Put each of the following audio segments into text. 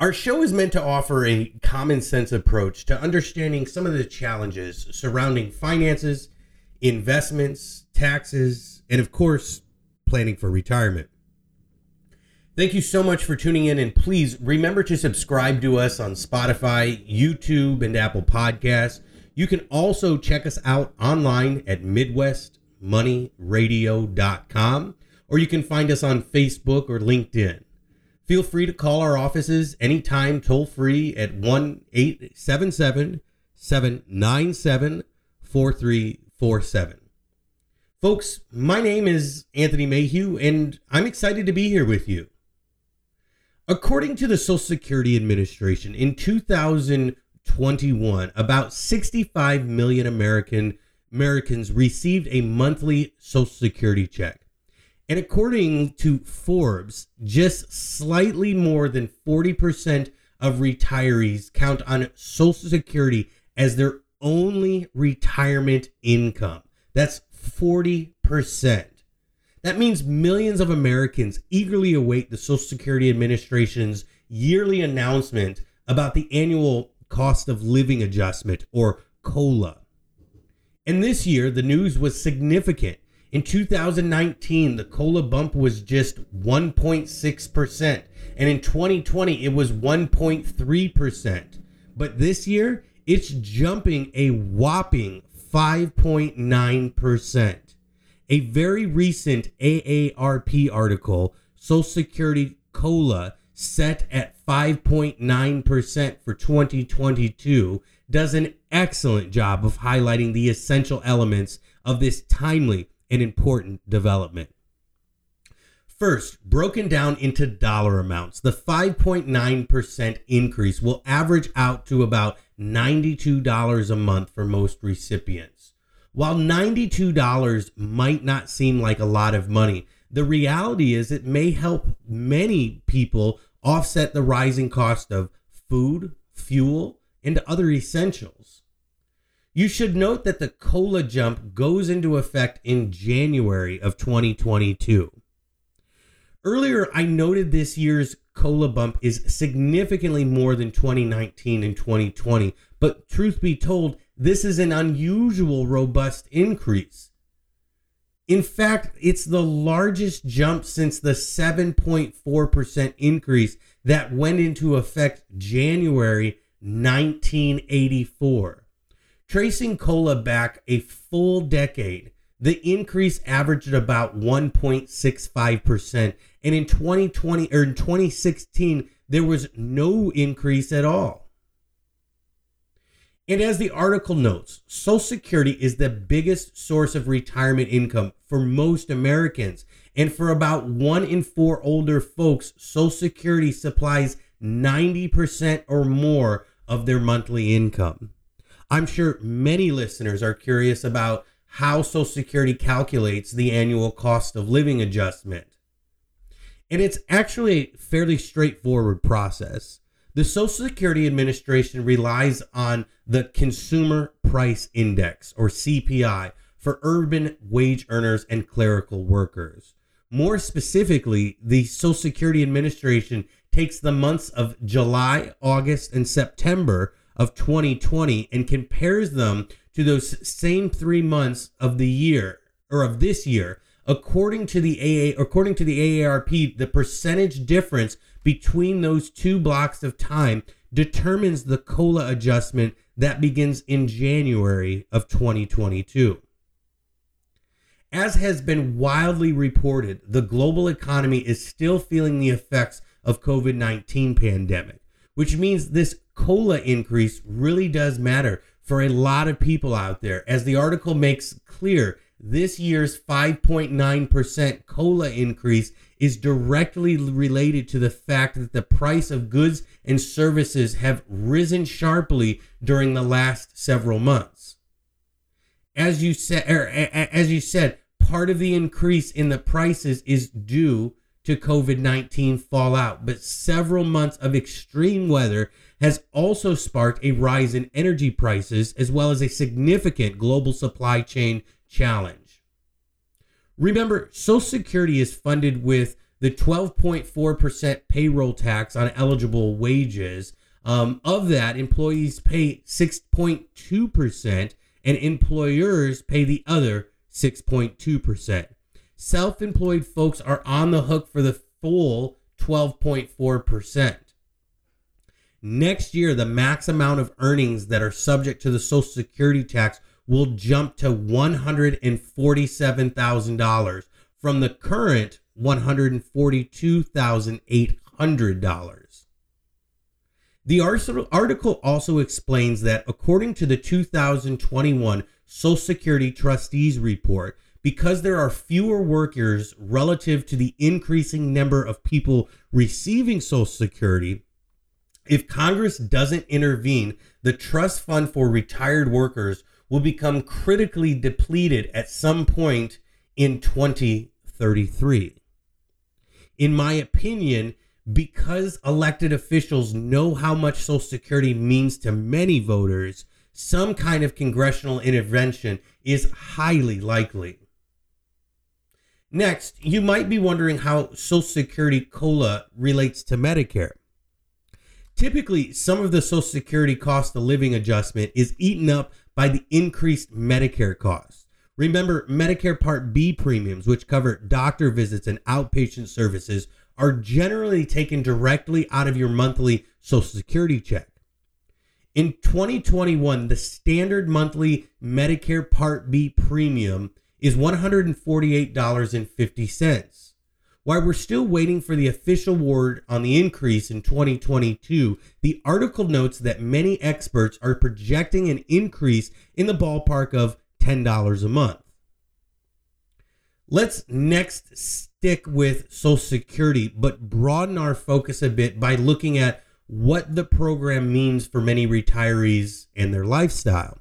Our show is meant to offer a common sense approach to understanding some of the challenges surrounding finances, investments, taxes, and of course, planning for retirement. Thank you so much for tuning in, and please remember to subscribe to us on Spotify, YouTube, and Apple Podcasts. You can also check us out online at MidwestMoneyRadio.com, or you can find us on Facebook or LinkedIn. Feel free to call our offices anytime toll free at 1 877 797 4347. Folks, my name is Anthony Mayhew, and I'm excited to be here with you. According to the Social Security Administration, in 2021, about 65 million American Americans received a monthly Social Security check. And according to Forbes, just slightly more than 40% of retirees count on Social Security as their only retirement income. That's 40%. That means millions of Americans eagerly await the Social Security Administration's yearly announcement about the annual cost of living adjustment, or COLA. And this year, the news was significant in 2019, the COLA bump was just 1.6%. And in 2020, it was 1.3%. But this year, it's jumping a whopping 5.9%. A very recent AARP article, Social Security COLA set at 5.9% for 2022, does an excellent job of highlighting the essential elements of this timely and important development. First, broken down into dollar amounts, the 5.9% increase will average out to about $92 a month for most recipients. While $92 might not seem like a lot of money, the reality is it may help many people offset the rising cost of food, fuel, and other essentials. You should note that the COLA jump goes into effect in January of 2022. Earlier, I noted this year's COLA bump is significantly more than 2019 and 2020, but truth be told, this is an unusual robust increase. In fact, it's the largest jump since the 7.4% increase that went into effect January 1984. Tracing cola back a full decade, the increase averaged about 1.65%. And in 2020 or in 2016, there was no increase at all. And as the article notes, Social Security is the biggest source of retirement income for most Americans. And for about one in four older folks, Social Security supplies 90% or more of their monthly income. I'm sure many listeners are curious about how Social Security calculates the annual cost of living adjustment. And it's actually a fairly straightforward process. The Social Security Administration relies on the Consumer Price Index, or CPI, for urban wage earners and clerical workers. More specifically, the Social Security Administration takes the months of July, August, and September of 2020 and compares them to those same three months of the year or of this year. According to the AA, according to the AARP, the percentage difference between those two blocks of time determines the COLA adjustment that begins in January of 2022. As has been wildly reported, the global economy is still feeling the effects of COVID-19 pandemic, which means this cola increase really does matter for a lot of people out there. As the article makes clear, this year's 5.9% cola increase is directly related to the fact that the price of goods and services have risen sharply during the last several months. As you said, er, as you said, part of the increase in the prices is due to COVID 19 fallout, but several months of extreme weather has also sparked a rise in energy prices as well as a significant global supply chain challenge. Remember, Social Security is funded with the 12.4% payroll tax on eligible wages. Um, of that, employees pay 6.2%, and employers pay the other 6.2%. Self employed folks are on the hook for the full 12.4%. Next year, the max amount of earnings that are subject to the Social Security tax will jump to $147,000 from the current $142,800. The article also explains that according to the 2021 Social Security Trustees Report, because there are fewer workers relative to the increasing number of people receiving Social Security, if Congress doesn't intervene, the trust fund for retired workers will become critically depleted at some point in 2033. In my opinion, because elected officials know how much Social Security means to many voters, some kind of congressional intervention is highly likely. Next, you might be wondering how Social Security COLA relates to Medicare. Typically, some of the Social Security cost of living adjustment is eaten up by the increased Medicare costs. Remember, Medicare Part B premiums, which cover doctor visits and outpatient services, are generally taken directly out of your monthly Social Security check. In 2021, the standard monthly Medicare Part B premium is $148.50. While we're still waiting for the official word on the increase in 2022, the article notes that many experts are projecting an increase in the ballpark of $10 a month. Let's next stick with Social Security, but broaden our focus a bit by looking at what the program means for many retirees and their lifestyle.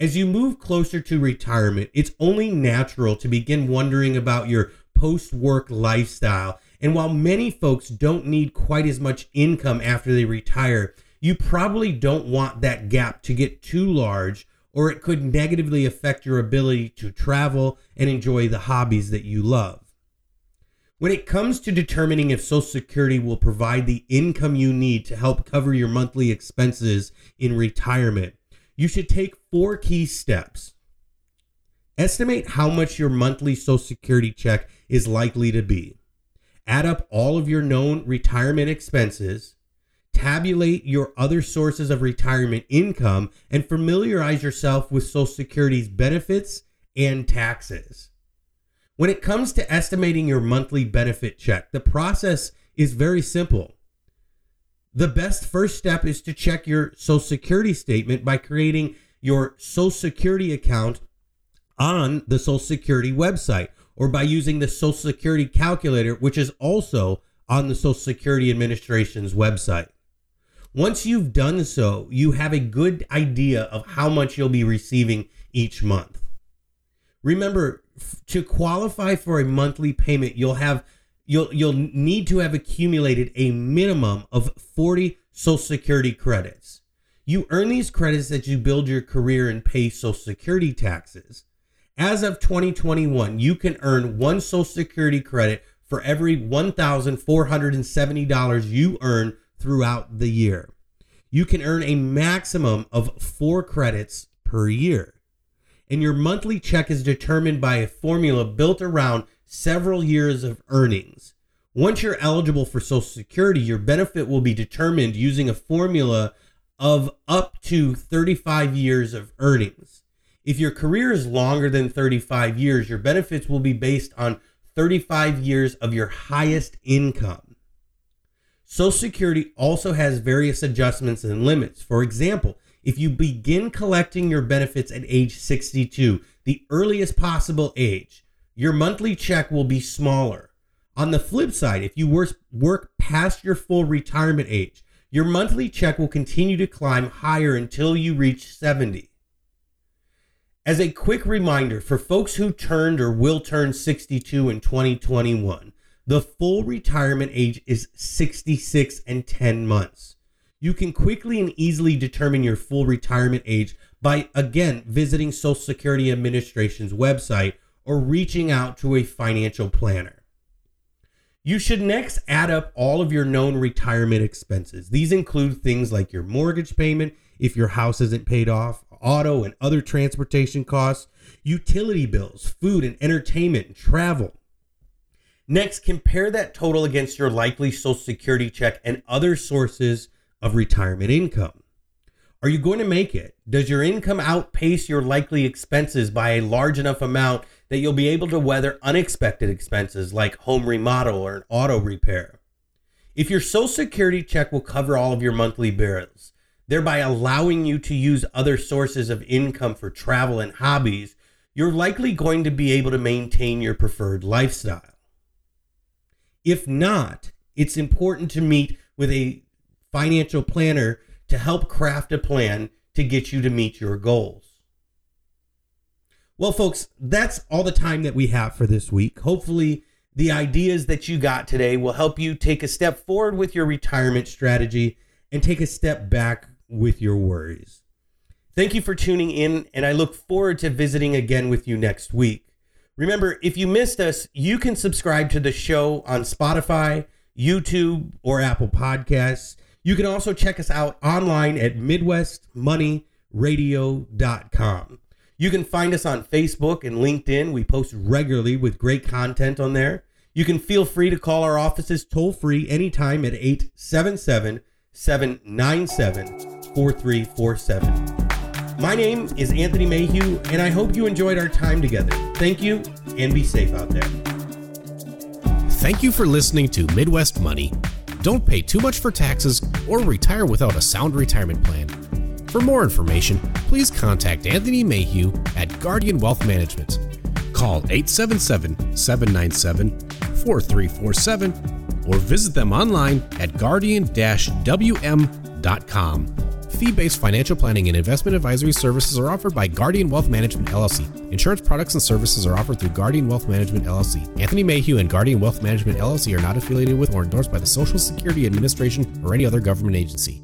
As you move closer to retirement, it's only natural to begin wondering about your post work lifestyle. And while many folks don't need quite as much income after they retire, you probably don't want that gap to get too large or it could negatively affect your ability to travel and enjoy the hobbies that you love. When it comes to determining if Social Security will provide the income you need to help cover your monthly expenses in retirement, you should take four key steps. Estimate how much your monthly Social Security check is likely to be. Add up all of your known retirement expenses tabulate your other sources of retirement income, and familiarize yourself with Social Security's benefits and taxes. When it comes to estimating your monthly benefit check, the process is very simple. The best first step is to check your Social Security statement by creating your Social Security account on the Social Security website or by using the Social Security calculator, which is also on the Social Security Administration's website. Once you've done so, you have a good idea of how much you'll be receiving each month. Remember, to qualify for a monthly payment, you'll have you'll you'll need to have accumulated a minimum of 40 social security credits. You earn these credits as you build your career and pay social security taxes. As of 2021, you can earn one social security credit for every $1,470 you earn throughout the year. You can earn a maximum of four credits per year. And your monthly check is determined by a formula built around several years of earnings. Once you're eligible for Social Security, your benefit will be determined using a formula of up to 35 years of earnings. If your career is longer than 35 years, your benefits will be based on 35 years of your highest income. Social Security also has various adjustments and limits. For example, if you begin collecting your benefits at age 62, the earliest possible age, your monthly check will be smaller. On the flip side, if you work past your full retirement age, your monthly check will continue to climb higher until you reach 70. As a quick reminder for folks who turned or will turn 62 in 2021, the full retirement age is 66 and 10 months. You can quickly and easily determine your full retirement age by again visiting Social Security Administration's website or reaching out to a financial planner. You should next add up all of your known retirement expenses. These include things like your mortgage payment if your house isn't paid off, auto and other transportation costs, utility bills, food and entertainment, and travel. Next, compare that total against your likely Social Security check and other sources of retirement income. Are you going to make it? Does your income outpace your likely expenses by a large enough amount that you'll be able to weather unexpected expenses like home remodel or an auto repair? If your Social Security check will cover all of your monthly bills, thereby allowing you to use other sources of income for travel and hobbies, you're likely going to be able to maintain your preferred lifestyle. If not, it's important to meet with a financial planner to help craft a plan to get you to meet your goals. Well, folks, that's all the time that we have for this week. Hopefully, the ideas that you got today will help you take a step forward with your retirement strategy and take a step back with your worries. Thank you for tuning in, and I look forward to visiting again with you next week. Remember, if you missed us, you can subscribe to the show on Spotify, YouTube, or Apple Podcasts. You can also check us out online at MidwestMoneyRadio.com. You can find us on Facebook and LinkedIn. We post regularly with great content on there. You can feel free to call our offices toll free anytime at 877 797 4347. My name is Anthony Mayhew, and I hope you enjoyed our time together. Thank you, and be safe out there. Thank you for listening to Midwest Money. Don't pay too much for taxes or retire without a sound retirement plan. For more information, please contact Anthony Mayhew at Guardian Wealth Management. Call 877 797 4347 or visit them online at guardian wm.com. Fee based financial planning and investment advisory services are offered by Guardian Wealth Management LLC. Insurance products and services are offered through Guardian Wealth Management LLC. Anthony Mayhew and Guardian Wealth Management LLC are not affiliated with or endorsed by the Social Security Administration or any other government agency.